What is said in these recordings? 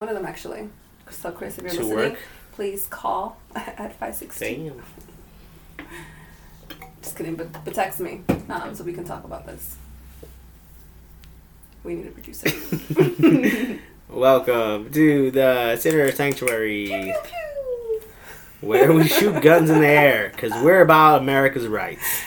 One of them actually. So Chris, if you're To listening, work? please call at five six two. Damn. Just kidding, but, but text me um, so we can talk about this. We need a producer. Welcome to the Sinner Sanctuary, Pew, pew. where we shoot guns in the air, because we're about America's rights.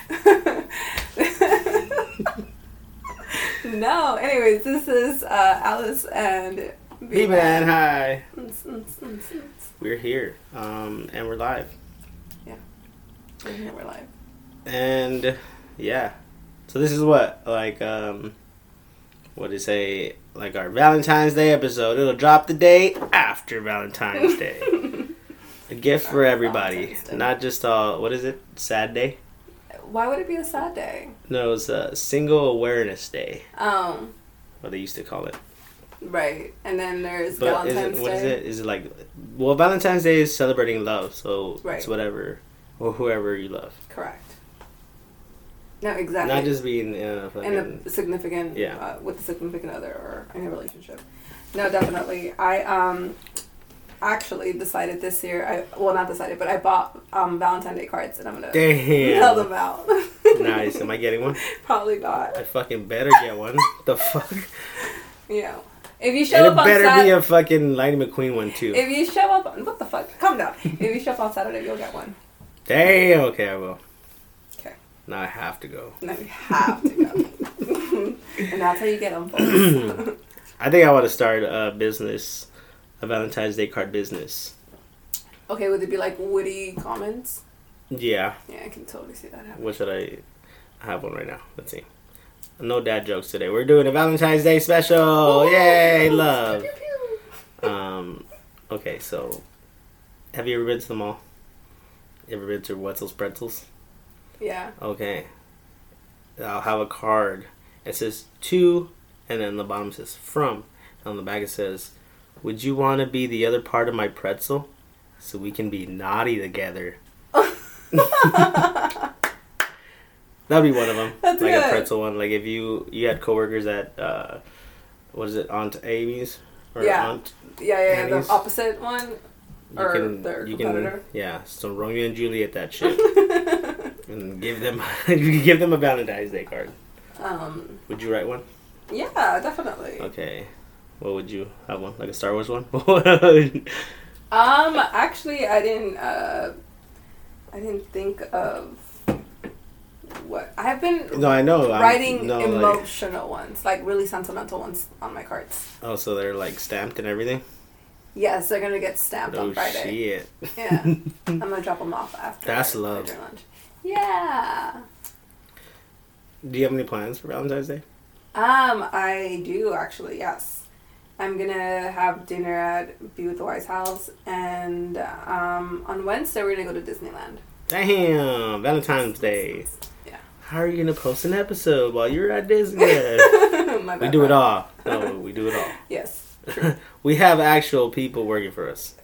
no, anyways, this is uh, Alice and Hey man, hi. We're We're here, um, and we're live. Yeah, we're here, we're live. And yeah, so this is what like um, what is say like our Valentine's Day episode. It'll drop the day after Valentine's Day. A gift for everybody, not just all. What is it? Sad Day? Why would it be a sad day? No, it's a Single Awareness Day. Um, What they used to call it. Right. And then there's But Valentine's it, what Day. is it? Is it like, well, Valentine's Day is celebrating love, so Right. it's whatever or whoever you love, Correct. No, exactly. not just being in a fucking. and the significant Yeah. uh, with the significant other or in a relationship no definitely i um actually decided this year i well not decided but i bought um valentine's day cards and i'm gonna mail them out nice. Am I getting one? probably not I fucking better get one. the fuck? know if you show And up it on better Sat- be a fucking Lightning McQueen one too. if you show up what the fuck Come down if you show up on saturday you'll get one Damn. Okay, I will. Okay. Now I have to go. Now you have to go and that's how you get them. I think I want to start a business, a Valentine's Day card business. okay would it be like witty comments Yeah. yeah i can totally see that happening What should I? I have one right now. Let's see. No dad jokes today. We're doing a Valentine's Day special. Yay, love. Um, okay, so have you ever been to the mall? Ever been to Wetzel's Pretzels? yeah Okay. I'll have a card. It says to, and then the bottom says from. And on the back it says, Would you want to be the other part of my pretzel? So we can be naughty together. That'd be one of them. That's like good. a pretzel one. Like if you you had coworkers at uh, what is it, Aunt Amy's or Yeah. Aunt Yeah, yeah, the opposite one. you Or can their you competitor. can yeah. So Romeo and Juliet that shit and give them you give them a Valentine's Day card. um, Would you write one? yeah, definitely. Okay. What would you have one? Like a Star Wars one? Um, actually, I didn't. Uh, I didn't think of I have been no, I know. I'm- writing no, like, emotional ones, like really sentimental ones, on my cards. oh, so they're like stamped and everything. Yes, they're gonna get stamped Oh on Friday. shit! Yeah, I'm gonna drop them off after. That's love. after lunch. Yeah. Do you have any plans for Valentine's Day? Um, I do actually. Yes, I'm gonna have dinner at Be with the Wise House, and um, on Wednesday we're gonna go to Disneyland. Damn, Valentine's Day. How are you gonna post an episode while you're at Disney? My we bad, do it all. No, we do it all. Yes. We have actual people working for us,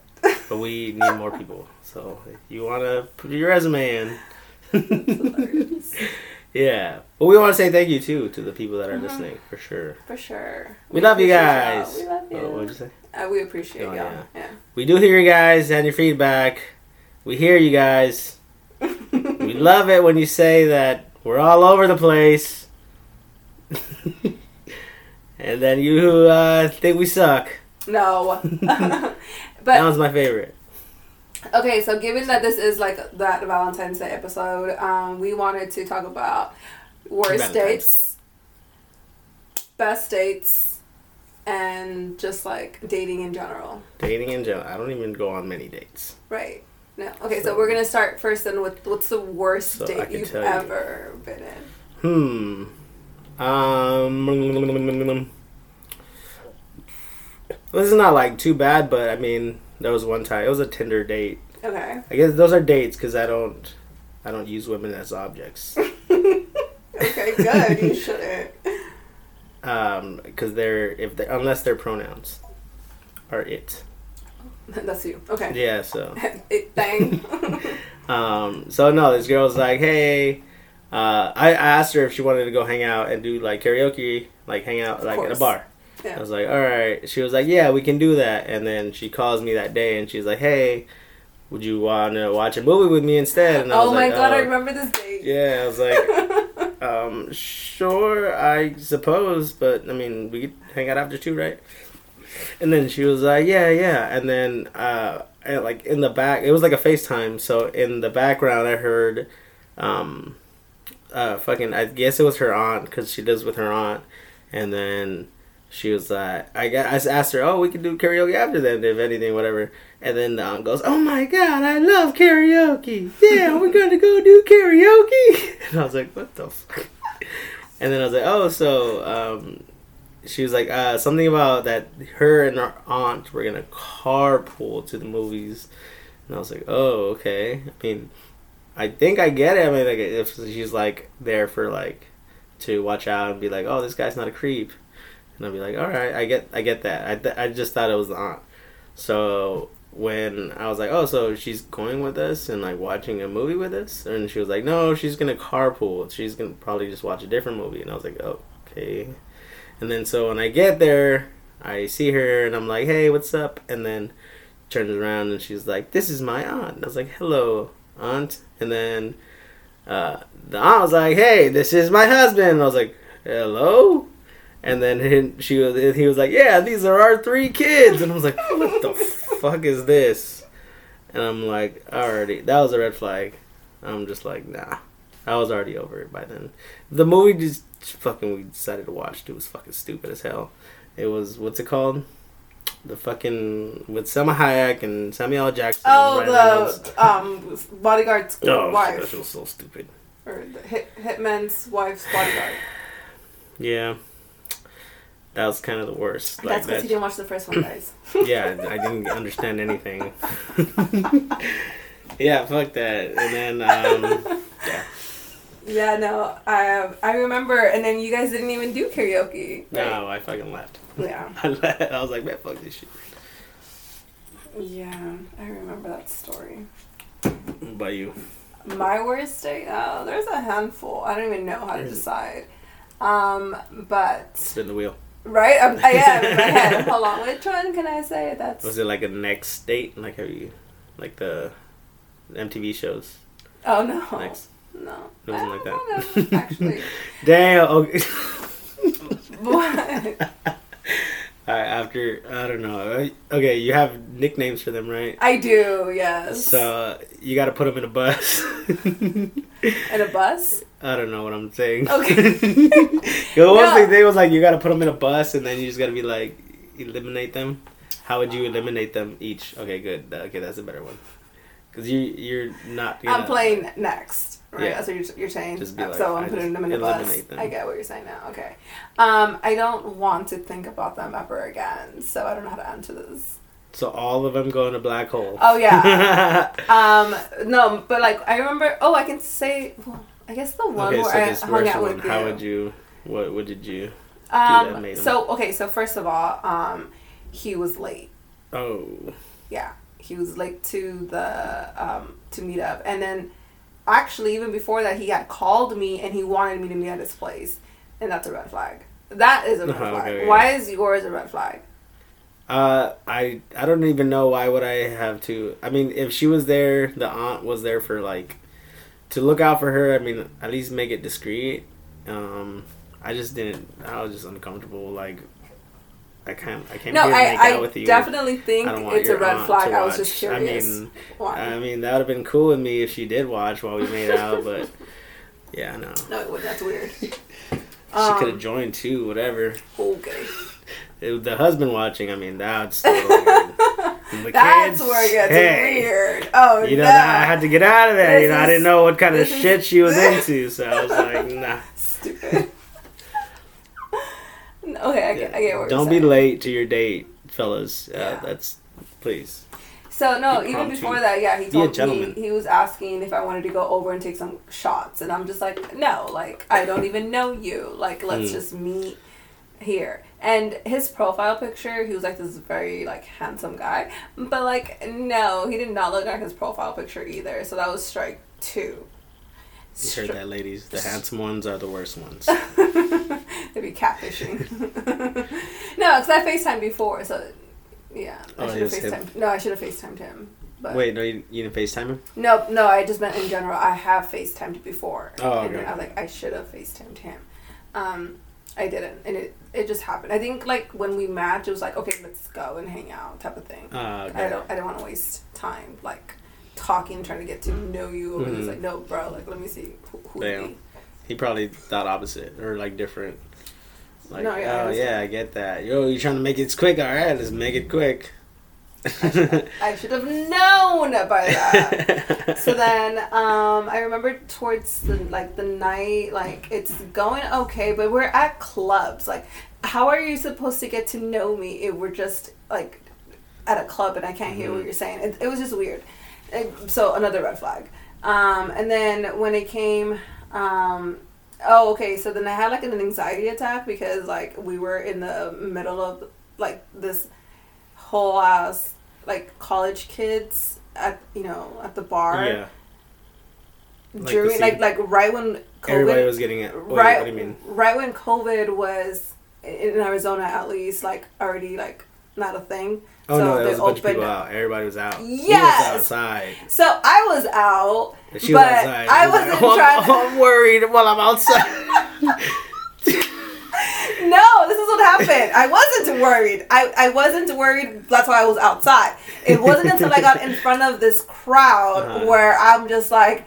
but we need more people. So if you wanna put your resume in. yeah, but we want to say thank you too to the people that are Mhm. listening for sure. For sure. We love you appreciate y'all. guys. We love you. Oh, what'd you say? Uh, we appreciate Oh, y'all. yeah. Yeah. We do hear you guys and your feedback. We hear you guys. We love it when you say that we're all over the place. and then you uh, think we suck. no. but that was my favorite. okay, so given that this is like that Valentine's Day episode, um, we wanted to talk about worst Valentine's. dates, best dates, and just like dating in general. Dating in general. I don't even go on many dates. Right. No. Okay, so, So- we're gonna start first then with what's the worst So date you've tell you. ever been in? Hmm. Um. This is not like too bad, but I mean, there was one time. It was a Tinder date. Okay. I guess those are dates because I don't, I don't use women as objects. Okay, good. you shouldn't. Um, because they're if they unless they're pronouns, are it. That's you. Okay. Yeah. So. it, thing. Um. So no, this girl's like, hey. Uh, I, I asked her if she wanted to go hang out and do like karaoke, like hang out Of like at a bar. Yeah. I was like, all right. She was like, yeah, we can do that. And then she calls me that day and she's like, hey, would you want to watch a movie with me instead? And I oh my like, god, oh. I remember this date. Yeah, I was like, um, sure, I suppose, but I mean, we could hang out after two, right? And then she was like, yeah, yeah. And then, uh, like in the back, it was like a FaceTime. So in the background, I heard, um, uh, fucking, I guess it was her aunt because she lives with her aunt. And then she was like, I, got, I asked her, oh, we can do karaoke after then, if anything, whatever. And then the aunt goes, oh my god, I love karaoke. Yeah, we're gonna go do karaoke. And I was like, what the fuck? And then I was like, oh, so um, she was like, uh, something about that her and her aunt were gonna carpool to the movies. And I was like, oh, okay. I mean, I think I get it. I mean, like, if she's like there for like to watch out and be like, oh, this guy's not a creep and I'll be like, all right, I get, I get that. I, th- I just thought it was the aunt. So when I was like, oh, so she's going with us and like watching a movie with us, and she was like, no, she's gonna carpool. She's gonna probably just watch a different movie, and I was like, oh, okay. And then so when I get there, I see her and I'm like, hey, what's up? And then turns around and she's like, this is my aunt. And I was like, hello, aunt. And then uh, the aunt was like, hey, this is my husband. And I was like, hello. And then he, she was, he was like, "Yeah, these are our three kids," and I was like, "What the fuck is this?" And I'm like, "Already, that was a red flag." I'm just like, "Nah." I was already over it by then. The movie just fucking we decided to watch. It was fucking stupid as hell. It was what's it called? The fucking with Salma Hayek and Samuel L. Jackson. Oh, the um bodyguard's oh, wife. That was so stupid. Or the hit, hitman's wife's bodyguard. yeah. That was kind of the worst. That's because you didn't watch the first one, guys. yeah, I didn't understand anything. yeah, fuck that. And then, um, yeah. Yeah, no, I I remember, and then you guys didn't even do karaoke. Right? No, I fucking left. Yeah. I left. I was like, man, fuck this shit. Yeah, I remember that story. By you? My worst day? Oh, there's a handful. I don't even know how to decide. Um, but spin the wheel. Right? I'm, I am in my head. Hold on. Which one can I say? That's. Was it like a next date? Like have you, like the MTV shows? Oh no. Next. No. It wasn't like that. Know, actually. Damn. Okay. what? All right, after I don't know. Okay, you have nicknames for them, right? I do. Yes. So uh, you got to put them in a bus. in a bus? I don't know what I'm saying. Okay. the no. one thing was like you got to put them in a bus, and then you just got to be like eliminate them. How would you eliminate them each? Okay, good. Okay, that's a better one. Cause you you're not. Gonna, I'm playing next. Right? Yeah. That's what you're, you're saying. Just be like, so I'm putting them in a bus. Them. I get what you're saying now. Okay. Um, I don't want to think about them ever again, so I don't know how to answer this. So all of them go in a black hole. Oh yeah. um, no, but like I remember. Oh, I can say. Well, I guess the one okay, where so I hung out one, with you. How would you? What What did you? Um. So okay. So first of all, um, he was late. Oh. Yeah, he was late to the um to meet up, and then actually even before that, he had called me and he wanted me to meet at his place, and that's a red flag. That is a red flag. Okay, why is yours a red flag? Uh, I I don't even know why would I have to. I mean, if she was there, the aunt was there for like to look out for her. I mean, at least make it discreet. Um, I just didn't. I was just uncomfortable. Like, I can't. I can't. No, I, I definitely think it's a red flag. I was just curious. I mean, Why? I mean that would have been cool with me if she did watch while we made out, but yeah, no. No. That's weird. she um, could have joined too. Whatever. Okay. It, the husband watching. I mean, that's weird. That's kids, where it gets hey, weird. Oh you know, no. I had to get out of there. This you know, is, I didn't know what kind of shit she was into, so I was like, nah. Stupid. okay, I get, I get what Don't be late to your date, fellas. Uh, yeah. That's please. So no, even before that, yeah, he told me he was asking if I wanted to go over and take some shots, and I'm just like, no, like I don't even know you. Like let's mm. just meet here. And his profile picture, he was like this very like handsome guy, but like no, he did not look like his profile picture either. So that was strike two. You heard that, ladies. The handsome ones are the worst ones. They'd be catfishing. no, because I FaceTimed before, so yeah. I oh, should have FaceTimed. No, I should have FaceTimed him. But Wait, no, you, you didn't FaceTime him? No, no, I just meant in general. I have FaceTimed before. Oh, okay. And I was like, I should have FaceTimed him. Um, I didn't, and it it just happened. I think like when we matched, it was like, okay, let's go and hang out, type of thing. Uh, okay. I don't, I don't want to waste time like talking, trying to get to know you. Mm-hmm. It's like, no, bro, like let me see who, who Damn. He probably thought opposite or like different. Like, no, yeah, oh yeah, I get that. Yo, you're trying to make it quick? All right, let's make it quick. I should have known by that. so then, um, I remember towards the like the night, like it's going okay, but we're at clubs. Like, how are you supposed to get to know me if we're just like at a club and I can't hear mm-hmm. what you're saying? It, it was just weird. It, so another red flag. Um, and then when it came, um, oh okay, so then I had like an anxiety attack because like we were in the middle of like this whole ass like college kids at you know at the bar. Yeah. During like, like like right when COVID, everybody was getting it. Right, what do you mean? Right when COVID was in Arizona, at least, like already like not a thing. Oh so no, there was a bunch of people out. Everybody was out. Yes. Was outside. So I was out, she was but outside. I wasn't like, oh, trying. I'm, I'm worried while I'm outside. no, this is what happened. I wasn't worried. I, I wasn't worried. That's why I was outside. It wasn't until I got in front of this crowd uh-huh. where I'm just like,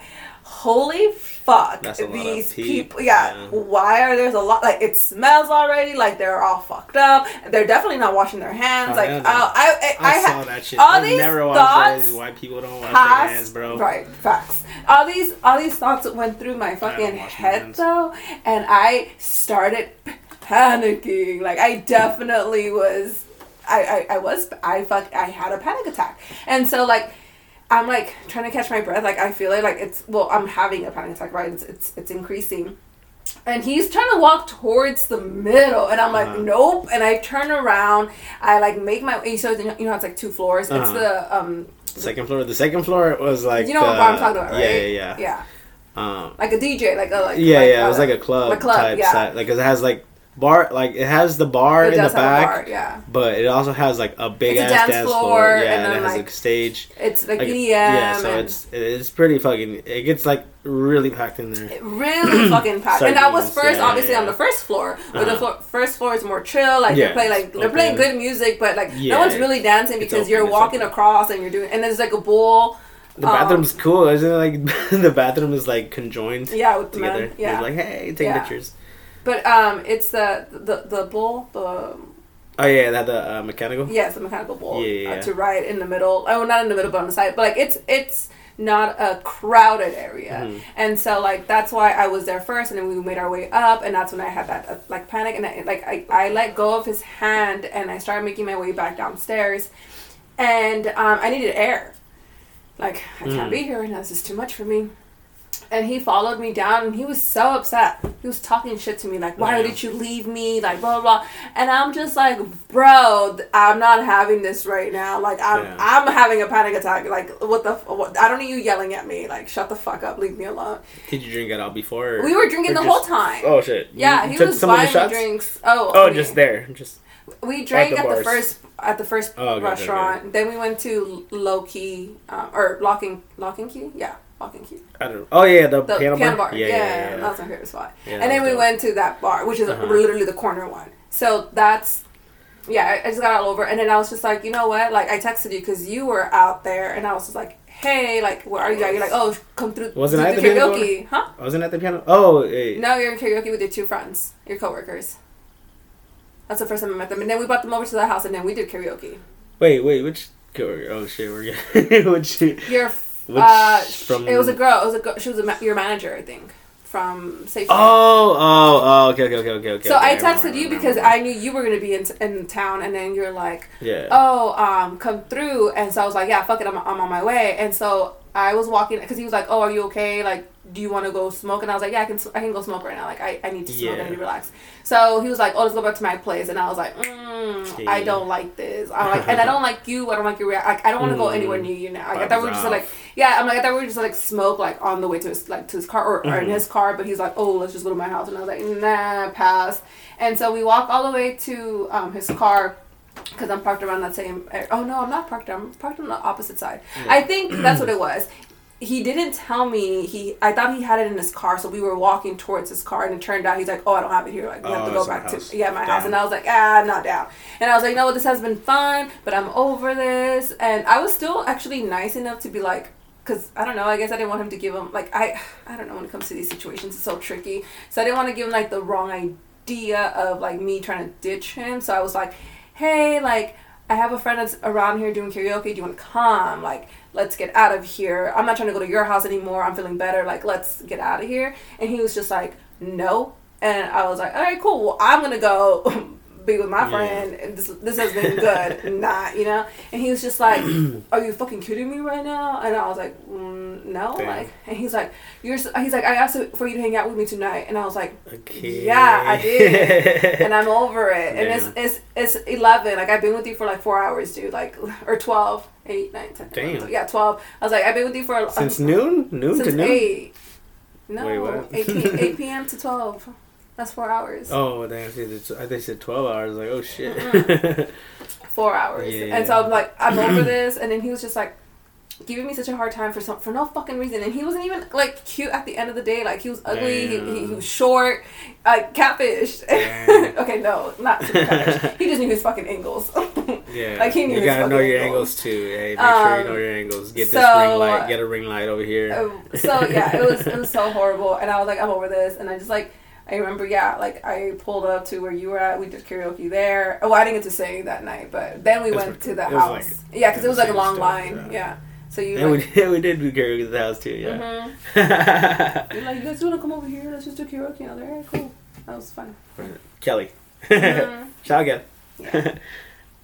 holy fuck these people yeah, yeah, why are there's a lot like it smells already like they're all fucked up they're definitely not washing their hands oh, like yeah, oh, I, I, I, I, saw that shit. all I've these never thoughts why people don't wash their hands bro. right facts. All these all these thoughts went through my fucking head though and I started panicking. Like I definitely was. I, I, I was I fuck I had a panic attack, and so like I'm like trying to catch my breath. Like I feel it. Like it's well I'm having a panic attack. Right. It's it's, it's increasing. And he's trying to walk towards the middle, and I'm like, uh-huh. nope. And I turn around, I like make my way. So you know, it's like two floors. Uh-huh. It's the um second floor. The second floor was like you know what I'm talking about, right? Yeah, yeah, yeah. Yeah. Um, like a DJ, like a like yeah, like, yeah. Uh, it was like a club, a club type yeah. Set. Like cause it has like bar like it has the bar it in the back bar, yeah but it also has like a big it's ass dance, dance, floor, floor. yeah and, and it has like, a stage it's like, like EDM yeah so it's it's pretty fucking it gets like really packed in there it really fucking packed and that was first yeah, obviously yeah. on the first floor but uh-huh. the flo- first floor is more chill like yeah, they play like they're playing good music but like no one's really dancing because you're walking across and you're doing and there's like a bowl the um, bathroom's cool, isn't it? Like the bathroom is like conjoined. Yeah, with together. Men, yeah, They're like hey, take pictures. But um, it's the the the bull the. Oh yeah, that the uh, mechanical. Yes, the mechanical bull. Yeah, yeah, Uh, to ride in the middle. Oh, not in the middle, but on the side. But like it's it's not a crowded area, mm-hmm. and so like that's why I was there first, and then we made our way up, and that's when I had that uh, like panic, and I, like I I let go of his hand, and I started making my way back downstairs, and um, I needed air. Like I can't mm. be here, and this is too much for me and he followed me down and he was so upset. He was talking shit to me like, "Why yeah. did you leave me?" like blah, blah blah. And I'm just like, "Bro, I'm not having this right now. Like I'm yeah. I'm having a panic attack. Like what the what, I don't need you yelling at me. Like shut the fuck up, leave me alone." Did you drink it all before? we were drinking the just, whole time. Oh shit. Yeah, you he was buying me drinks. Oh. Oh, just there. Just we drank at the, at the first at the first oh, okay, restaurant. Okay, then we went to Low Key um, or Locking Locking Key. Yeah fucking cute. I don't. Oh yeah, the, the bar. bar. Yeah, yeah, yeah, yeah, that's my favorite spot. And then we dope. went to that bar, which is uh-huh. literally the corner one. So that's yeah. I, just got all over, and then I was just like, you know what? Like I texted you because you were out there, and I was just like, hey, like where are you? You're like, oh, come through. Wasn't I at the karaoke? Huh? I wasn't at the piano. Oh, hey. no, you're in karaoke with your two friends, your coworkers. That's the first time I met them, and then we brought them over to the house, and then we did karaoke. Wait, wait, which? Karaoke oh shit, we're getting which. Your which uh, from it was a girl. It was a girl. She was a ma- your manager, I think, from Safety. Oh, oh, oh, okay, okay, okay, okay, okay. So okay, I texted I you because I knew you were gonna be in, in town, and then you're like, yeah, oh, um, come through, and so I was like, yeah, fuck it, I'm, I'm on my way, and so I was walking because he was like, oh, are you okay? Like do you want to go smoke? And I was like, yeah, I can, I can go smoke right now. Like, I, I need to smoke, yeah. I need to relax. So he was like, oh, let's go back to my place. And I was like, mm, I don't like this. I'm like, and I don't like you. I don't like your rea- like, I don't want to go mm. anywhere near you now. Like, I thought we were just like, yeah, I'm like, I thought we were just like smoke like on the way to his like to his car or, mm-hmm. or in mm-hmm. his car. But he's like, oh, let's just go to my house. And I was like, nah, pass. And so we walk all the way to um, his car because I'm parked around that same. Oh no, I'm not parked. I'm parked on the opposite side. Yeah. I think that's what it was he didn't tell me he I thought he had it in his car, so we were walking towards his car and it turned out he's like, Oh, I don't have it here, like we oh, have to oh, go back to yeah, my down. house and I was like, ah, I'm not down. And I was like, you know what, this has been fun, but I'm over this and I was still actually nice enough to be like because I don't know. I guess I didn't want him to give him like I I don't know when it comes to these situations. It's so tricky. So I didn't want to give him like the wrong idea of like me trying to ditch him. So I was like, hey, like I have a friend that's around here doing karaoke. Do you want to come? Like let's get out of here. I'm not trying to go to your house anymore. I'm feeling better. Like, let's get out of here. And he was just like, no. And I was like, all right, cool. Well, I'm going to go be with my friend. And this, this has been good. Not, you know? And he was just like, are you fucking kidding me right now? And I was like, mm, no. Damn. Like, and he's like, you're, so, he's like, I asked for you to hang out with me tonight. And I was like, okay. yeah, I did. and I'm over it. And it's, it's, it's 11. Like, I've been with you for like four hours, dude. Like, or 12 eight, nine, ten. Damn. Yeah, twelve. I was like, I've been with you for since uh, noon, noon since to noon. Eight. No, Wait, what? 8, 8 p.m. to twelve. That's four hours. Oh, they they said twelve hours. Like, oh shit. Mm-hmm. four hours. Yeah, and so I'm like, I'm over this. And then he was just like, giving me such a hard time for some for no fucking reason. And he wasn't even like cute at the end of the day. Like he was ugly. He, he, he, was short. Uh, catfish. Okay no not catfish. He just knew his fucking angles. Yeah. Like he knew you gotta know your angles, angles too. Hey make um, sure you know your angles. Get so, this ring light. Get a ring light over here. uh, so yeah it was it was so horrible. And I was like I'm over this. And I just like I remember, yeah, like I pulled up to where you were at. We did karaoke there. Oh, I didn't get to sing that night, but then we went to the house. Like, yeah, because it was like a long line. yeah. yeah. So you and like, we, did, we did do karaoke at the house too. Yeah. Mm-hmm. You're like, you guys want to come over here? Let's just do karaoke. And I was like, right, cool. That was fun. Kelly. Mm-hmm. Shout again. Yeah.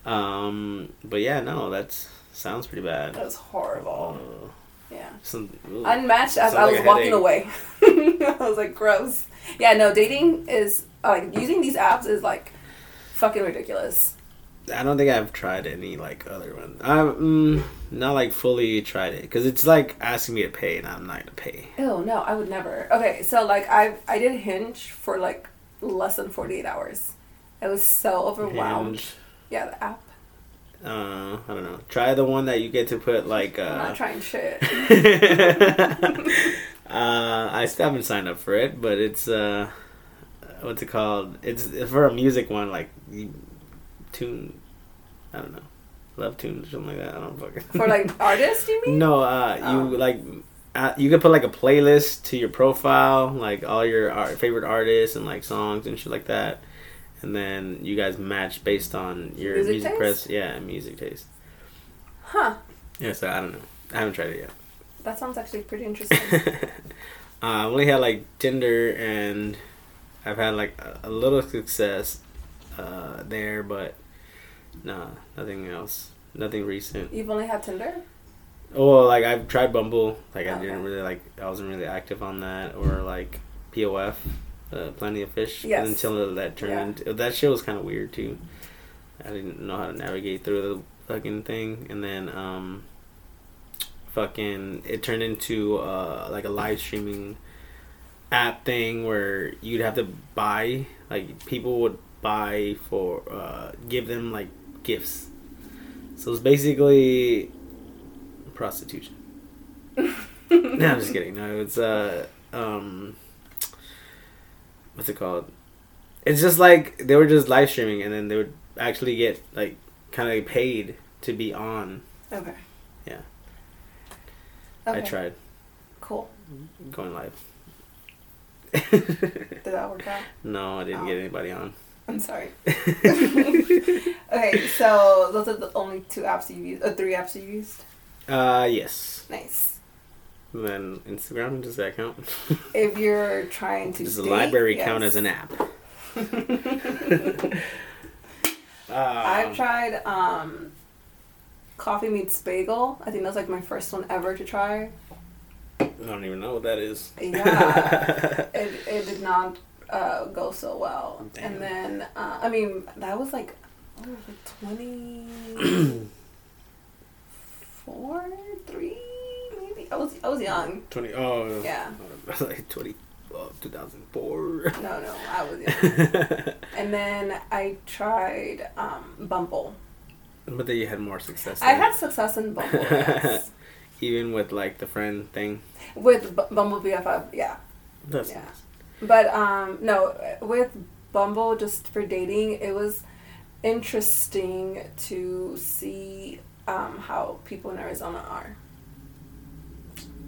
um, but yeah, no, that sounds pretty bad. That was horrible. Uh, yeah. Some, Unmatched as I was like walking away. I was like, gross. Yeah, no, dating is like using these apps is like fucking ridiculous. I don't think I've tried any like other one. I'm mm, not like fully tried it because it's like asking me to pay and I'm not gonna pay. Oh no, I would never. Okay, so like I I did Hinge for like less than forty eight hours. I was so overwhelmed. Hinge. Yeah, the app. Uh, I don't know. Try the one that you get to put like. Uh, I'm not trying shit. uh, I still haven't signed up for it, but it's uh, what's it called? It's for a music one, like tune. I don't know, love tunes or something like that. I don't fucking. For like artists, you mean? No, uh, you oh. like. Uh, you could put like a playlist to your profile, like all your art, favorite artists and like songs and shit like that, and then you guys match based on your music, music press, yeah, music taste. Huh. Yeah, so I don't know. I haven't tried it yet. That sounds actually pretty interesting. uh, I only had like Tinder, and I've had like a, a little success uh, there, but Nah, nothing else. Nothing recent. You've only had Tinder? Well, like I've tried Bumble. Like I okay. didn't really like. I wasn't really active on that, or like POF, uh, Plenty of Fish. Yes. Until that turned yeah. that shit was kind of weird too. I didn't know how to navigate through the fucking thing, and then um, fucking it turned into uh like a live streaming app thing where you'd have to buy like people would buy for uh give them like gifts. So it's basically prostitution. no, I'm just kidding. No, it's uh um what's it called? It's just like they were just live streaming and then they would actually get like kind of paid to be on. Okay. Okay. I tried. Cool. Going live. Did that work out? No, I didn't oh. get anybody on. I'm sorry. okay, so those are the only two apps you've used, or three apps you've used? Uh, yes. Nice. And then Instagram, does that count? if you're trying to. Does the library yes. count as an app? I've tried um, Coffee Meets Bagel. I think that was like my first one ever to try. I don't even know what that is. Yeah, it it did not uh, go so well. Damn. And then uh, I mean that was like oh, like twenty four, three, maybe. I was I was young. Twenty. Oh yeah. like twenty. Oh, 2004. No, no, I was young. and then I tried um, Bumble. But that you had more success. I had success in Bumble. Yes. Even with like the friend thing. With B- Bumble BFF, yeah. That's yeah. Nice. But um, no, with Bumble, just for dating, it was interesting to see um, how people in Arizona are.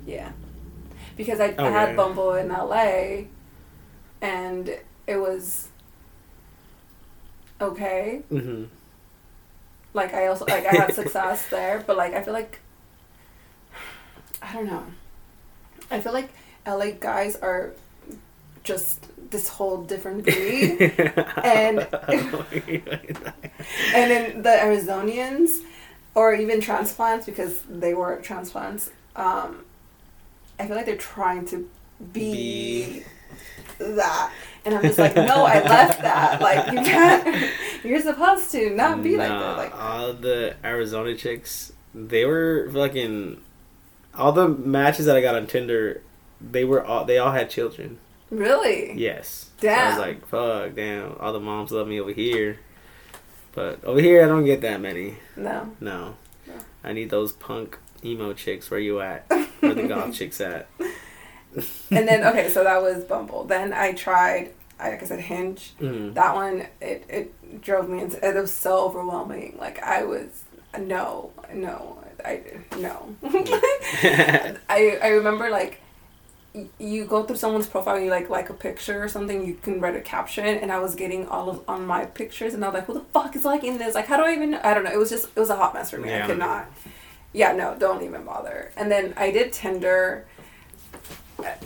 Yeah, because I, I had Bumble in LA, and it was okay. Mm-hmm. Like I also like I had success there, but like I feel like I don't know. I feel like LA guys are just this whole different breed, and and then the Arizonians, or even transplants because they were transplants. Um, I feel like they're trying to be, be. that, and I'm just like, no, I left that. Like you can't. You're supposed to not be nah, like that. Like all the Arizona chicks, they were fucking. All the matches that I got on Tinder, they were all they all had children. Really? Yes. Damn. So I was like, fuck, damn. All the moms love me over here, but over here I don't get that many. No. No. no. I need those punk emo chicks. Where you at? Where the goth chicks at? And then okay, so that was Bumble. Then I tried like I said, Hinge. Mm-hmm. That one, it, it drove me into. It was so overwhelming. Like I was no, no, I no. I I remember like you go through someone's profile, you like like a picture or something, you can write a caption, and I was getting all of on my pictures, and I was like, who the fuck is liking this? Like, how do I even? I don't know. It was just it was a hot mess for me. Yeah. I could not. Yeah, no, don't even bother. And then I did Tinder.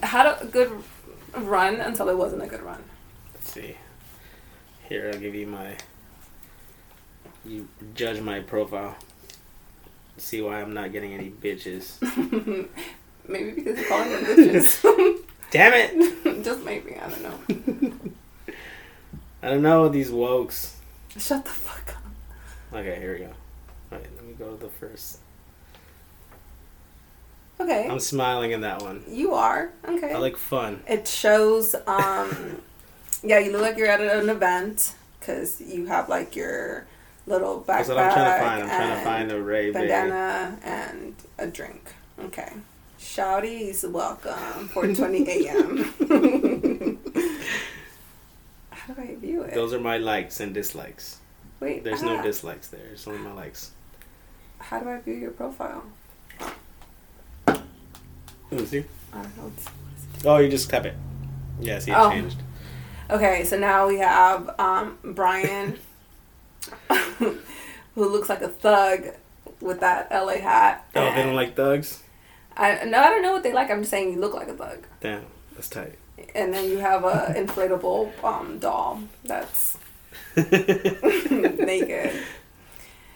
Had a good run until it wasn't a good run Let's see. Here, I'll give you my. You judge my profile. See why I'm not getting any bitches. maybe because you're calling them bitches. Damn it! Just maybe, I don't know. I don't know these wokes. Shut the fuck up. Okay, here we go. Alright, let me go to the first. Okay. I'm smiling in that one. You are? Okay. I like fun. It shows um yeah, you look like you're at an event because you have like your little backpack. That's what I'm trying to find. I'm trying to find a Ray bandana and a drink. Okay. Shouties, welcome. 4:20 a.m. How do I view it? Those are my likes and dislikes. Wait, there's ah. no dislikes there. It's only my likes. How do I view your profile? Let me see. I don't know. Oh, you just tap it. Yeah, see, it oh. changed. Okay, so now we have um, Brian, who looks like a thug with that LA hat. Oh, they don't like thugs. I no, I don't know what they like. I'm just saying you look like a thug. Damn, that's tight. And then you have a inflatable um, doll that's naked.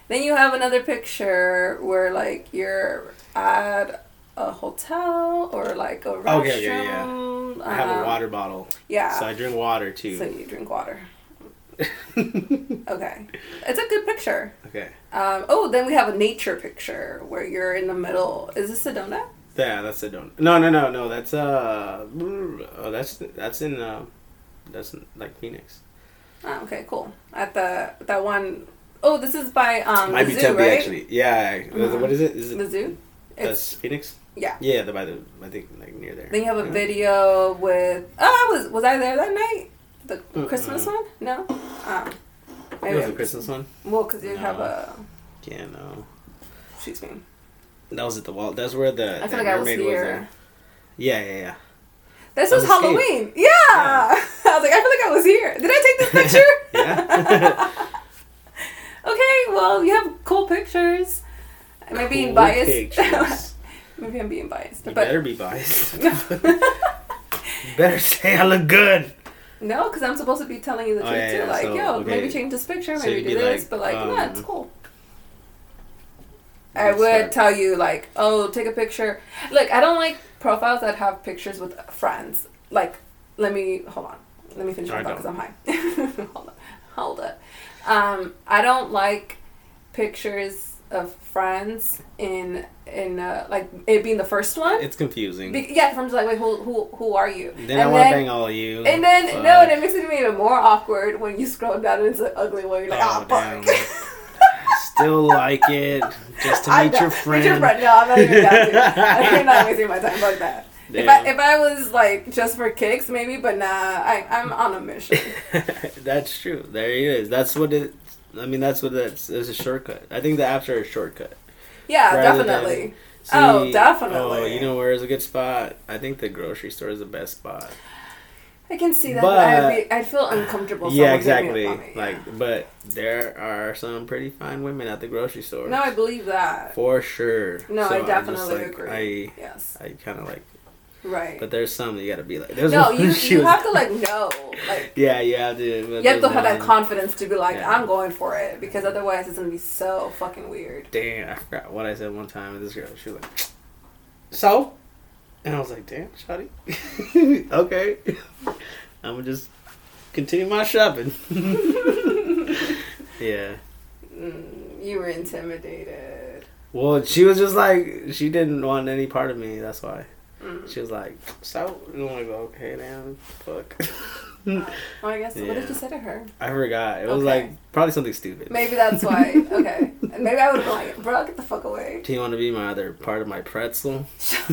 Then you have another picture where like you're at a hotel or like a restroom. Okay, okay, yeah. Um, I have a water bottle. Yeah. So I drink water too. So you drink water. okay. It's a good picture. Okay. Um, oh, then we have a nature picture where you're in the middle. Is this Sedona? Yeah, that's Sedona. No, no, no, no. That's uh, oh, that's that's in uh, that's like Phoenix. Oh, okay, cool. At the that one oh this is by um, Might the be zoo, Tempe, right? actually. Yeah. Uh-huh. What is it? Is it the zoo? That's Phoenix. Yeah. Yeah, the by the I think like near there. Then you have a yeah. video with oh I was was I there that night? The Christmas one? No. Um, maybe it was the Christmas one. Well, because you no. have a. Yeah, no. Excuse me. That was at the wall. That's where the. I feel like I was here. Was yeah, yeah, yeah. This was, was Halloween. Yeah. yeah. I was like, I feel like I was here. Did I take this picture? yeah. okay, well, you have cool pictures. Am I being cool biased? Maybe I'm being biased. You but better be biased. you better say I look good. No, because I'm supposed to be telling you the truth oh, yeah, too. Yeah. Like, so, yo, okay. maybe change this picture, maybe so do this, like, but like, um, yeah, it's cool. I would tell you like, oh, take a picture. Look, I don't like profiles that have pictures with friends. Like, let me hold on. Let me finish my thought because I'm high. hold on. Hold it. Um, I don't like pictures of friends in in uh, like it being the first one. It's confusing. Be- yeah, from just like, wait, who who who are you? Then and I want to bang all of you. And then fuck. no, and it makes it even more awkward when you scroll down and it's an ugly one. You're like, oh, oh fuck. Still like it just to meet your friend. Meet your friend. No, I'm not even down. I'm not wasting my time about that. Damn. If I if I was like just for kicks, maybe, but nah, I I'm on a mission. That's true. There he is. That's what it. I mean, that's what it's. It's a shortcut. I think the apps are a shortcut. Yeah, definitely. See, oh, definitely. Oh, you know where is a good spot? I think the grocery store is the best spot. I can see that, but, I'd feel uncomfortable. Yeah, exactly. Me, like, yeah. but there are some pretty fine women at the grocery store. No, I believe that for sure. No, so I definitely like, agree. I yes, I kind of like Right. But there's some that you gotta be like. There's no, you, you have to like know. Like yeah, yeah, dude. You have to have that confidence to be like, yeah. I'm going for it because otherwise it's gonna be so fucking weird. Damn, I forgot what I said one time with this girl. She was like, so, and I was like, damn, shawty. okay, I'm gonna just continue my shopping. yeah. Mm, you were intimidated. Well, she was just like she didn't want any part of me. That's why. Mm. She was like, "So," and I'm like, "Okay, damn, fuck." well, I guess. Yeah. What did you say to her? I forgot. It was okay. like probably something stupid. Maybe that's why. okay, maybe I would have been like, "Bro, get the fuck away." Do you want to be my other part of my pretzel?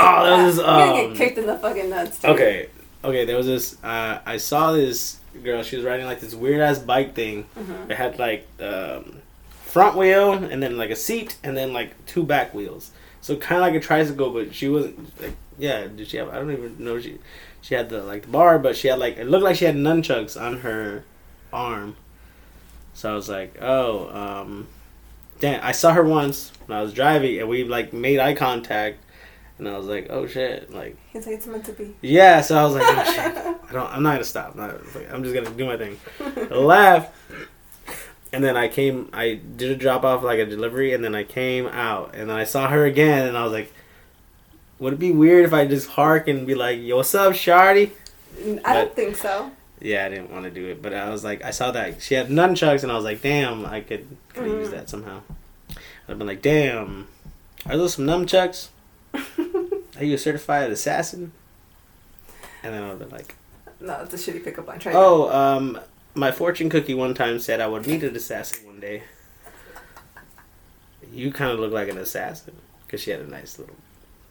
oh, that was. Um, I'm gonna get um, kicked in the fucking nuts. Dude. Okay, okay. There was this. Uh, I saw this girl. She was riding like this weird ass bike thing. Mm-hmm. It had like um, front wheel and then like a seat and then like two back wheels. So kind of like a tricycle, but she wasn't like yeah. Did she have? I don't even know she she had the like the bar, but she had like it looked like she had nunchucks on her arm. So I was like, oh, um, damn! I saw her once when I was driving, and we like made eye contact, and I was like, oh shit, like. He's like, it's meant to be. Yeah, so I was like, oh shit, I don't, I'm not gonna stop. I'm, not, I'm just gonna do my thing. I laughed, and then I came, I did a drop off like a delivery, and then I came out, and then I saw her again, and I was like, would it be weird if I just hark and be like, "Yo, what's up, Shardy"? I but, don't think so. Yeah, I didn't want to do it, but I was like, I saw that she had nunchucks, and I was like, damn, I could could mm. use that somehow. I've been like, damn, are those some nunchucks? are you a certified assassin? And then I've been like, no, it's a shitty pickup line. Try oh, um, my fortune cookie one time said I would meet an assassin one day. You kind of look like an assassin because she had a nice little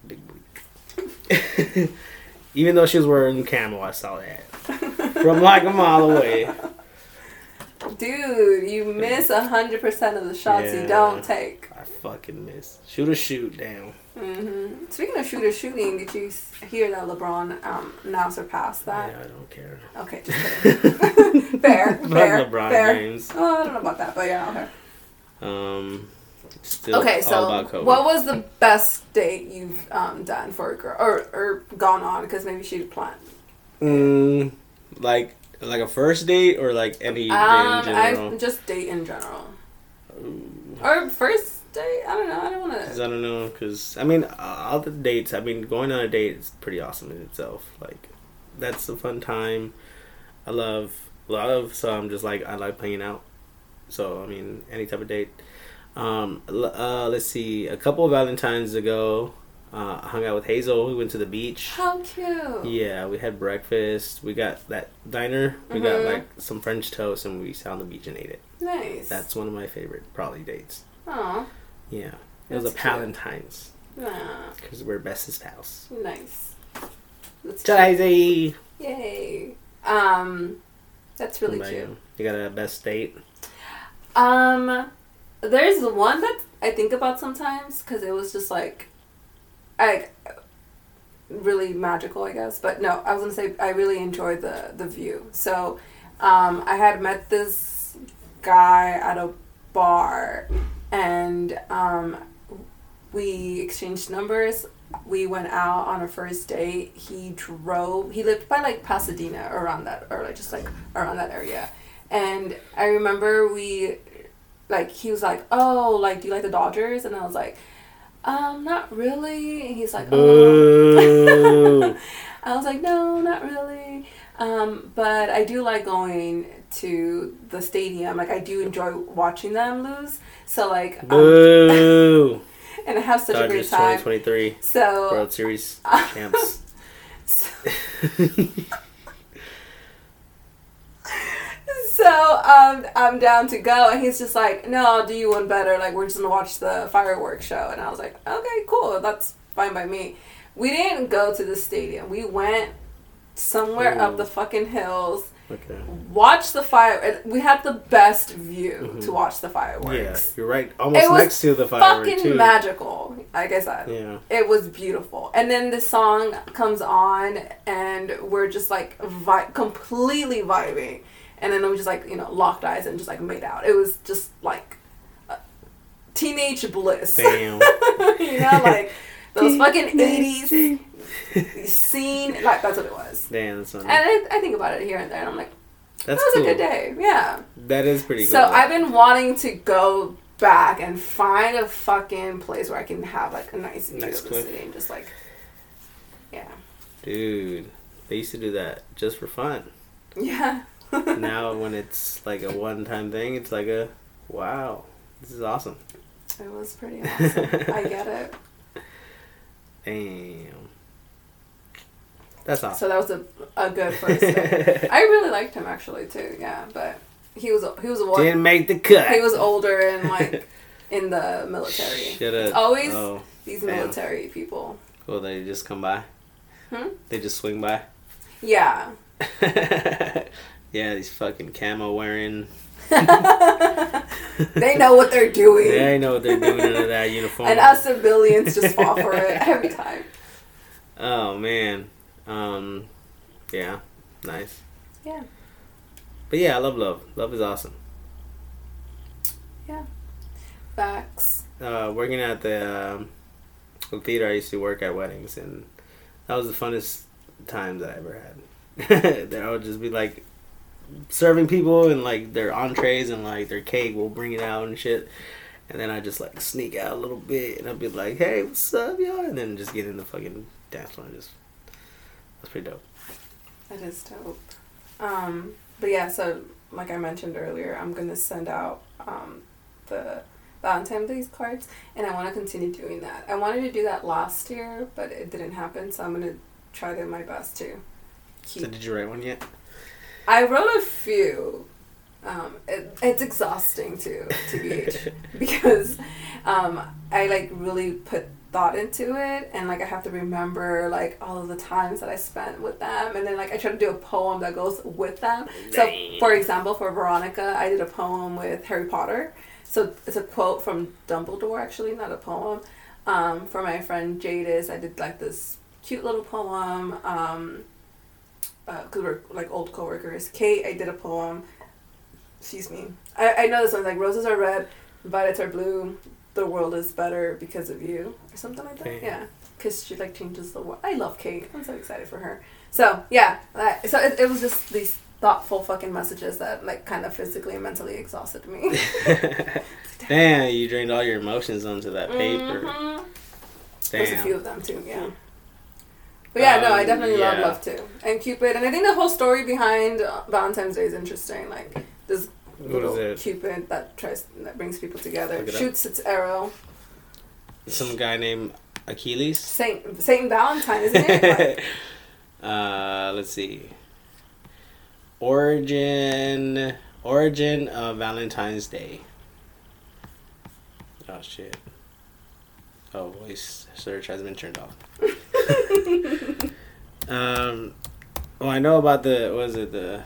big booty. Even though she was wearing camo, I saw that from like a mile away. Dude, you miss a hundred percent of the shots yeah, you don't take. I fucking miss. Shoot or shoot, damn. Mm-hmm. Speaking of shooter shooting, did you hear that LeBron um, now surpassed that? Yeah, I don't care. Okay, just fair, fair, LeBron fair. Games. Oh, I don't know about that, but yeah, okay. Um, okay, so what was the best date you've um, done for a girl or or gone on? Because maybe she planned. Mm, like like a first date or like any um, date in general? I, just date in general. Ooh. Or first date? I don't know. I don't want to. I don't know because I mean, all the dates. I mean, going on a date is pretty awesome in itself. Like, that's a fun time. I love love, so I'm just like I like playing out. So I mean, any type of date. Um, uh, let's see. A couple of Valentines ago, uh, hung out with Hazel. We went to the beach. How cute! Yeah, we had breakfast. We got that diner. We mm-hmm. got like some French toast, and we sat on the beach and ate it. Nice. That's one of my favorite probably dates. Aw. Yeah. It That's was a Palentine's. Because we're bestest pals. Nice. That's! Yay. Um, that's really cute. You? you got a best date? Um, there's one that I think about sometimes because it was just like, I really magical, I guess. But no, I was gonna say I really enjoyed the the view. So, um, I had met this guy at a bar and um, we exchanged numbers. We went out on a first date. He drove. He lived by like Pasadena, around that, or like just like around that area. And I remember we like he was like, "Oh, like do you like the Dodgers?" And I was like, "Um, not really." And he's like, "Oh." I was like, "No, not really." Um, but I do like going to the stadium. Like I do enjoy watching them lose. So like, um, and I have such Dodgers a great time. 2023. So World Series champs. So, so um, I'm down to go, and he's just like, "No, I'll do you one better. Like we're just gonna watch the fireworks show." And I was like, "Okay, cool. That's fine by me." We didn't go to the stadium. We went somewhere up the fucking hills. Okay. Watch the fire. We had the best view mm-hmm. to watch the fireworks. Yeah, you're right. Almost next to the fireworks. Fucking too. magical. Like I said. Yeah. It was beautiful. And then the song comes on, and we're just like vi- completely vibing. And then we just like you know locked eyes and just like made out. It was just like teenage bliss. Damn. you know, like those fucking eighties scene. Like that's what it was. Damn, that's funny. And I, I think about it here and there, and I'm like, that's that was cool. a good day. Yeah. That is pretty cool. So I've been wanting to go back and find a fucking place where I can have like a nice view nice of the city and just like, yeah. Dude, they used to do that just for fun. Yeah. now when it's like a one-time thing, it's like a wow, this is awesome. It was pretty awesome. I get it. Damn. That's awesome. So that was a, a good first. I really liked him actually too. Yeah, but he was he was a didn't make the cut. He was older and like in the military. Should always oh, these damn. military people. Well, they just come by. Hmm. They just swing by. Yeah. yeah, these fucking camo wearing. they know what they're doing. They know what they're doing under that uniform. And us civilians just fall for it every time. Oh man. Um, yeah, nice. Yeah. But yeah, I love love. Love is awesome. Yeah. Facts. Uh, working at the, um, the theater, I used to work at weddings, and that was the funnest time that I ever had. there, I would just be like serving people and like their entrees and like their cake. We'll bring it out and shit. And then I just like sneak out a little bit, and I'd be like, "Hey, what's up, y'all?" And then just get in the fucking dance floor and just that's pretty dope. That is dope. Um, but yeah, so like I mentioned earlier, I'm gonna send out um, the Valentine's Day cards, and I want to continue doing that. I wanted to do that last year, but it didn't happen, so I'm gonna try to my best to keep. So did you write one yet? I wrote a few. Um, it, it's exhausting to too, TBH, because um, I like really put thought into it and like I have to remember like all of the times that I spent with them and then like I try to do a poem that goes with them. So for example for Veronica I did a poem with Harry Potter. So it's a quote from Dumbledore actually, not a poem. Um, for my friend Jadis I did like this cute little poem um, because uh, we're like old coworkers. Kate I did a poem. Excuse me. I, I know this one like roses are red, violets are blue, the world is better because of you or something like that. Kate. Yeah, because she like changes the world. I love Kate. I'm so excited for her. So yeah, that, so it, it was just these thoughtful fucking messages that like kind of physically and mentally exhausted me. Damn, you drained all your emotions onto that paper. Mm-hmm. There's a few of them too. Yeah. But yeah, um, no, I um, definitely yeah. love love too, and Cupid, and I think the whole story behind Valentine's Day is interesting. Like this little Cupid that tries that brings people together. Shoots up. its arrow. Some guy named Achilles. Saint Saint Valentine, isn't it? uh, let's see. Origin origin of Valentine's Day. Oh shit. Oh, voice search has been turned off. um, well, I know about the was it the.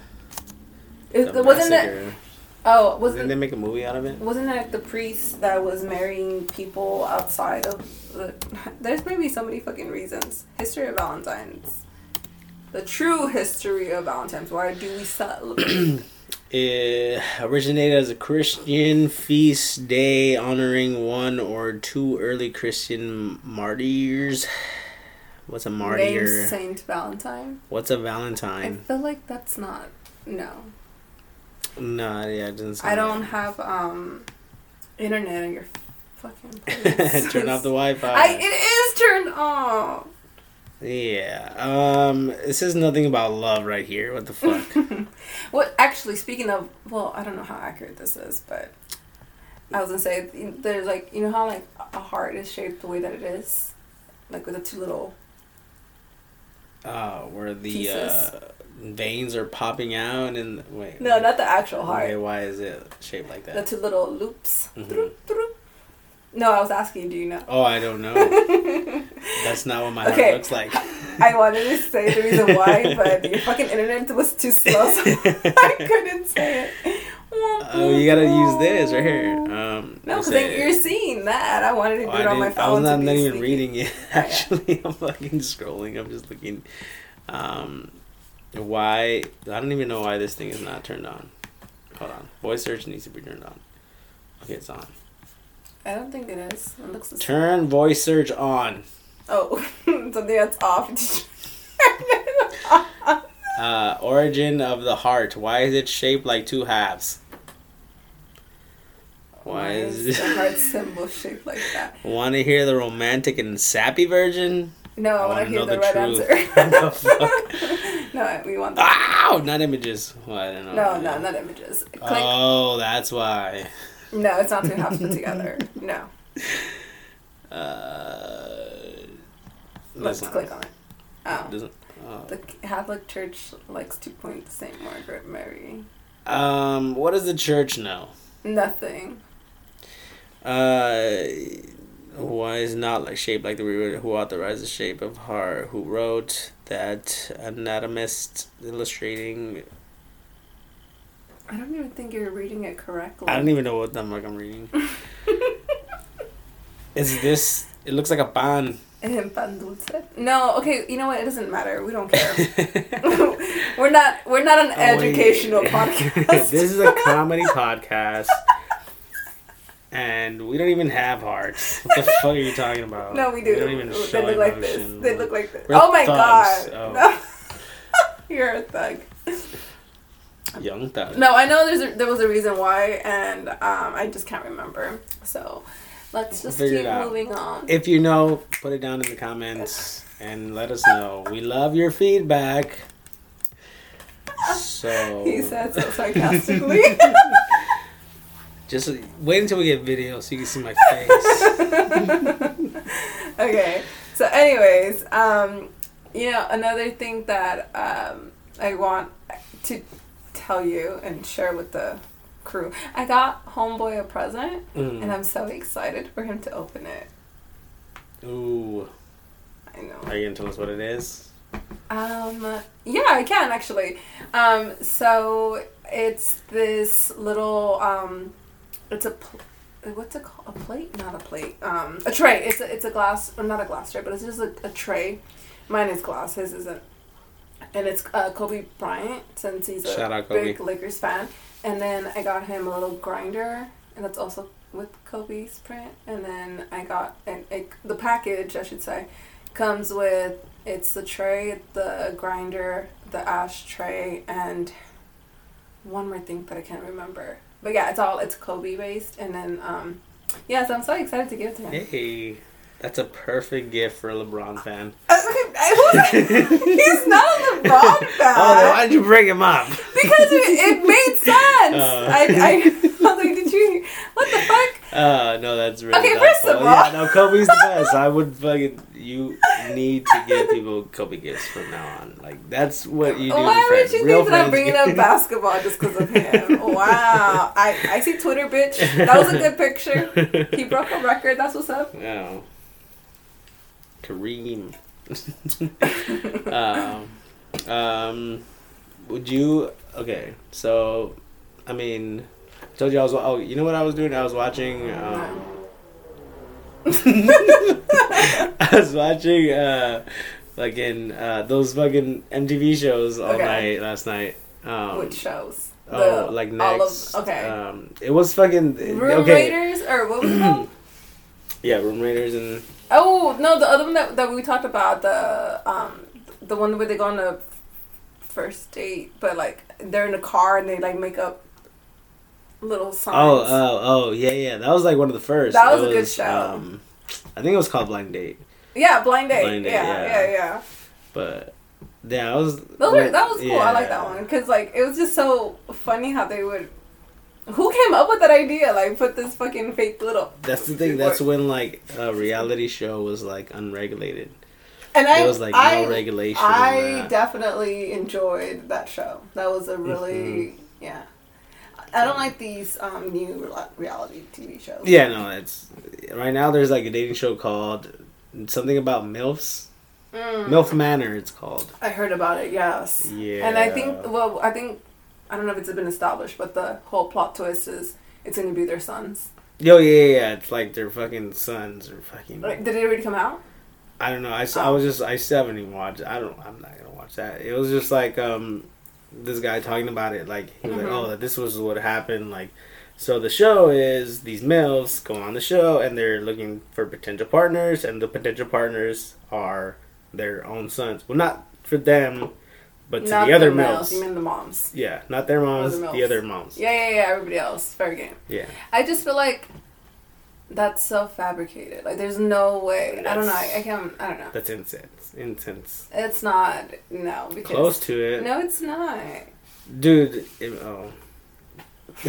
It, the wasn't it Oh, was Didn't they make a movie out of it? Wasn't that the priest that was marrying people outside of the? There's maybe so many fucking reasons. History of Valentine's. The true history of Valentine's. Why do we celebrate? it originated as a Christian feast day honoring one or two early Christian martyrs. What's a martyr? Saint Valentine. What's a Valentine? I feel like that's not no. No, yeah, it doesn't. I don't have um, Internet on your fucking Turn off the Wi-Fi. I, it is turned off. Yeah. Um. This is nothing about love right here. What the fuck? well, actually, speaking of, well, I don't know how accurate this is, but I was gonna say there's like you know how like a heart is shaped the way that it is, like with the two little. Oh, where the uh, veins are popping out and wait. No, not the actual heart. Okay, why is it shaped like that? The two little loops. Mm-hmm. No, I was asking, do you know? Oh, I don't know. That's not what my okay. heart looks like. I wanted to say the reason why, but your fucking internet was too slow, so I couldn't say it. Oh, you gotta use this right here. Um, no, because you're seeing that. I wanted to do oh, it on my phone. I was not, not even reading it. Actually, I'm fucking scrolling. I'm just looking. Um, why? I don't even know why this thing is not turned on. Hold on. Voice search needs to be turned on. Okay, it's on. I don't think it is. It looks the Turn same. voice search on. Oh, something that's off. uh, origin of the heart. Why is it shaped like two halves? Why, is, is the heart symbol shaped like that? Want to hear the romantic and sappy version? No, I, I want to hear the, right truth. answer. no, we want. The Ow! Not images. Well, I don't know. No, no, not images. Click. Oh, that's why. No, it's not two halves put together. No. Uh, Let's click on it. Oh. Doesn't. Oh. The Catholic Church likes to point to Saint Margaret Mary. Um, what does the church know? Nothing. Uh, why is not like shaped like the reader who authorized the shape of heart? Who wrote that anatomist illustrating? I don't even think you're reading it correctly. I don't even know what the fuck I'm reading. is this? It looks like a pan. Pan dulce. No, okay. You know what? It doesn't matter. We don't care. we're not. We're not an oh, educational podcast. this is a comedy podcast and we don't even have hearts. What the fuck are you talking about? No, we do. We don't even they look like this. They look like this. We're oh my thugs. god! Oh. No. You're a thug. Young thug. No, I know there's a, there was a reason why, and um, I just can't remember. So let's just keep moving on. If you know, put it down in the comments and let us know. We love your feedback. So he said so sarcastically. Just wait until we get video so you can see my face. okay. So, anyways, um, you know, another thing that um, I want to tell you and share with the crew. I got Homeboy a present, mm. and I'm so excited for him to open it. Ooh. I know. Are you gonna tell us what it is? Um. Yeah, I can actually. Um. So it's this little um it's a pl- what's it called? A plate? Not a plate. Um, a tray. It's a it's a glass. Or not a glass tray, but it's just a, a tray. Mine is glass. His isn't. And it's uh, Kobe Bryant since he's a out, big Lakers fan. And then I got him a little grinder, and that's also with Kobe's print. And then I got and it, the package, I should say, comes with it's the tray, the grinder, the ashtray, and one more thing, that I can't remember but yeah, it's all it's Kobe based, and then um, yeah, so I'm so excited to give it to him. Hey. That's a perfect gift for a LeBron fan. Uh, he's not a LeBron fan. Oh, why did you bring him up? Because it, it made sense. Uh, I, I, I was like, did you? What the fuck? Uh, no, that's really okay. First of all, yeah, no, Kobe's the best. I would fucking you need to give people Kobe gifts from now on. Like that's what you do. Why would you Real think that I'm bringing up basketball just because of him? wow, I I see Twitter, bitch. That was a good picture. He broke a record. That's what's up. Yeah. Kareem. um, um, would you? Okay, so, I mean, told you I was. Oh, you know what I was doing? I was watching. Um, I was watching, uh, like in uh, those fucking MTV shows all okay. night last night. Um, Which shows? Oh, the, like next. Of, okay. Um, it was fucking. Room okay. Raiders or what was it called? yeah, Room Raiders and Oh no, the other one that, that we talked about the um the one where they go on a first date, but like they're in a car and they like make up. Little songs. Oh, oh, oh, yeah, yeah. That was like one of the first. That was, a good show. Um, I think it was called Blind Date. Yeah, Blind Date. Blind Date yeah, yeah, yeah, yeah. But yeah, I was. Those were, that was cool. Yeah. I like that one because like it was just so funny how they would. Who came up with that idea? Like put this fucking fake little. That's the thing. That's when like a reality show was like unregulated. And I was like I, no regulation. I definitely enjoyed that show. That was a really mm-hmm. yeah. I don't like these um, new reality TV shows. Yeah, no, it's right now. There's like a dating show called something about milfs. Mm. Milf Manor, it's called. I heard about it. Yes. Yeah. And I think, well, I think, I don't know if it's been established, but the whole plot twist is it's going to be their sons. Yo, yeah, yeah, yeah. It's like their fucking sons or fucking. Like, did it already come out? I don't know. I, oh. I was just I still haven't even watched. I don't. I'm not gonna watch that. It was just like um, this guy talking about it. Like he was mm-hmm. like, oh, this was what happened. Like so the show is these males go on the show and they're looking for potential partners, and the potential partners are their own sons. Well, not for them, but to not the other males. You mean the moms? Yeah, not their moms, the other moms. Yeah, yeah, yeah. Everybody else, fair game. Yeah. I just feel like that's so fabricated. Like, there's no way. That's, I don't know. I, I, can't. I don't know. That's intense. Intense. It's not. No. Because, Close to it. No, it's not. Dude. It, oh.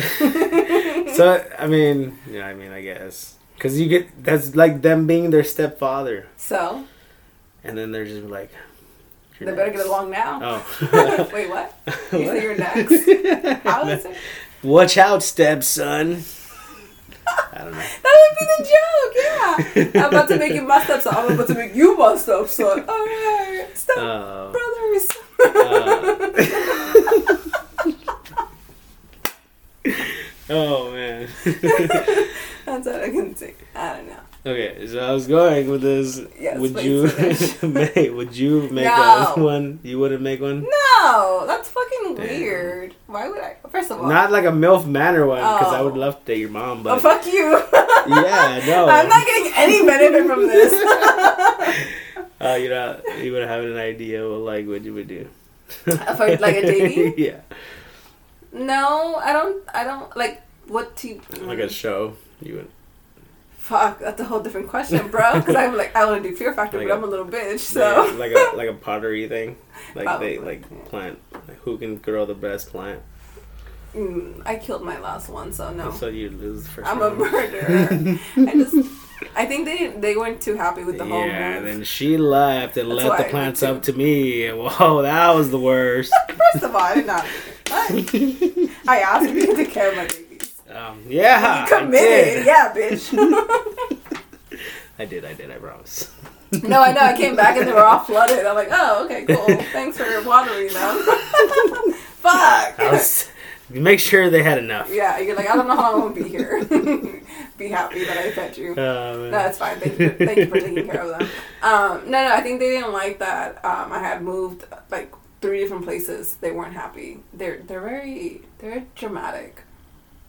so I mean, yeah, I mean, I guess because you get that's like them being their stepfather. So. And then they're just like. They next. better get along now. Oh. Wait, what? You what? say you're next? How is it? Watch out, stepson. I don't know. That would be the joke, yeah. I'm about to make you my so I'm about to make you my so Alright. stop, uh, brothers. Uh, oh man. That's what I can say. I don't know. Okay, so I was going with this. Yes, would you make? Would you make no. one? You wouldn't make one? No, that's fucking Damn. weird. Why would I? First of all, not like a milf manor one because oh. I would love to date your mom. But oh, fuck you. yeah, no. I'm not getting any benefit from this. uh, you know, you would have an idea what like what you would do. For like a dating? yeah. No, I don't. I don't like what to. Like a show, you would. Fuck, that's a whole different question, bro. Because I'm like, I want to do Fear Factor, like but i am a little bitch. So like, like a like a pottery thing, like Probably. they like plant, like who can grow the best plant. Mm, I killed my last one, so no. So you lose for. I'm a murderer. I just. I think they they weren't too happy with the whole yeah, move. then she left and That's left the plants up to me. Whoa, that was the worst. First of all, I did not. I asked you to take care of my babies. Um, yeah, you committed. Yeah, bitch. I did. I did. I promise. no, I know. I came back and they were all flooded. I'm like, oh, okay, cool. Thanks for watering them. Fuck. Was, make sure they had enough. Yeah, you're like, I don't know how long I'm gonna be here. be happy that I fed you. Oh, no, it's fine. Thank you, for, thank you for taking care of them. Um, no, no, I think they didn't like that. Um, I had moved like three different places. They weren't happy. They're they're very they're dramatic.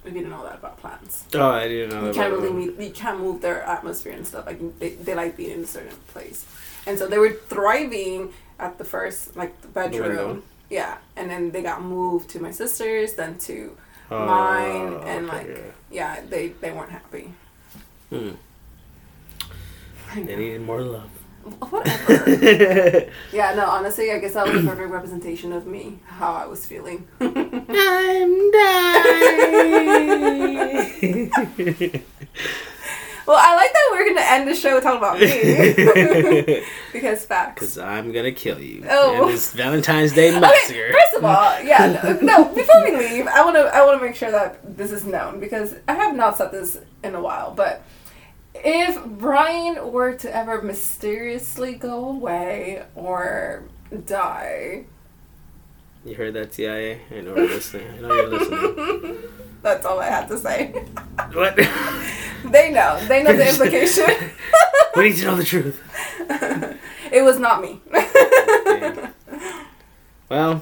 If you didn't know that about plants. Oh, I didn't know. You can't really meet, you can't move their atmosphere and stuff. Like they, they like being in a certain place, and so they were thriving at the first like the bedroom. The yeah, and then they got moved to my sister's, then to uh, mine, and okay, like yeah. yeah, they they weren't happy. Hmm. They needed more love. Whatever. yeah, no, honestly, I guess that was a perfect representation of me, how I was feeling. I'm dying. well, I like that we're gonna end the show talking about me because facts. Because I'm gonna kill you. Oh, and this Valentine's Day massacre. Okay, first of all, yeah, no, no. Before we leave, I wanna I wanna make sure that this is known because I have not said this in a while, but if Brian were to ever mysteriously go away or die. You heard that, TIA? I know you're listening. I know you're listening. That's all I had to say. What? they know. They know the implication. we need to know the truth. it was not me. Well,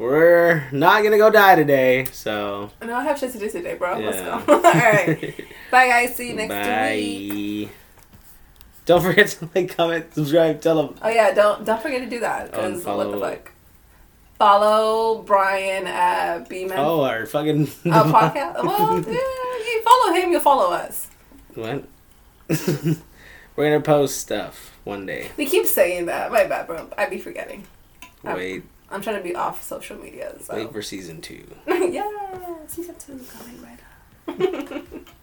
we're not gonna go die today, so. No, I have shit to do today, bro. Yeah. Let's go. All right. Bye, guys. See you next Bye. week. Don't forget to like, comment, subscribe, tell them. Oh yeah, don't don't forget to do that because what the fuck. Follow Brian at B-Man. Oh, our fucking uh, podcast. Well, yeah, you follow him, you'll follow us. What? We're gonna post stuff one day. We keep saying that. My bad, bro. I'd be forgetting. Wait. I'm, I'm trying to be off social media. So. Wait for season two. yeah, season two is coming right up.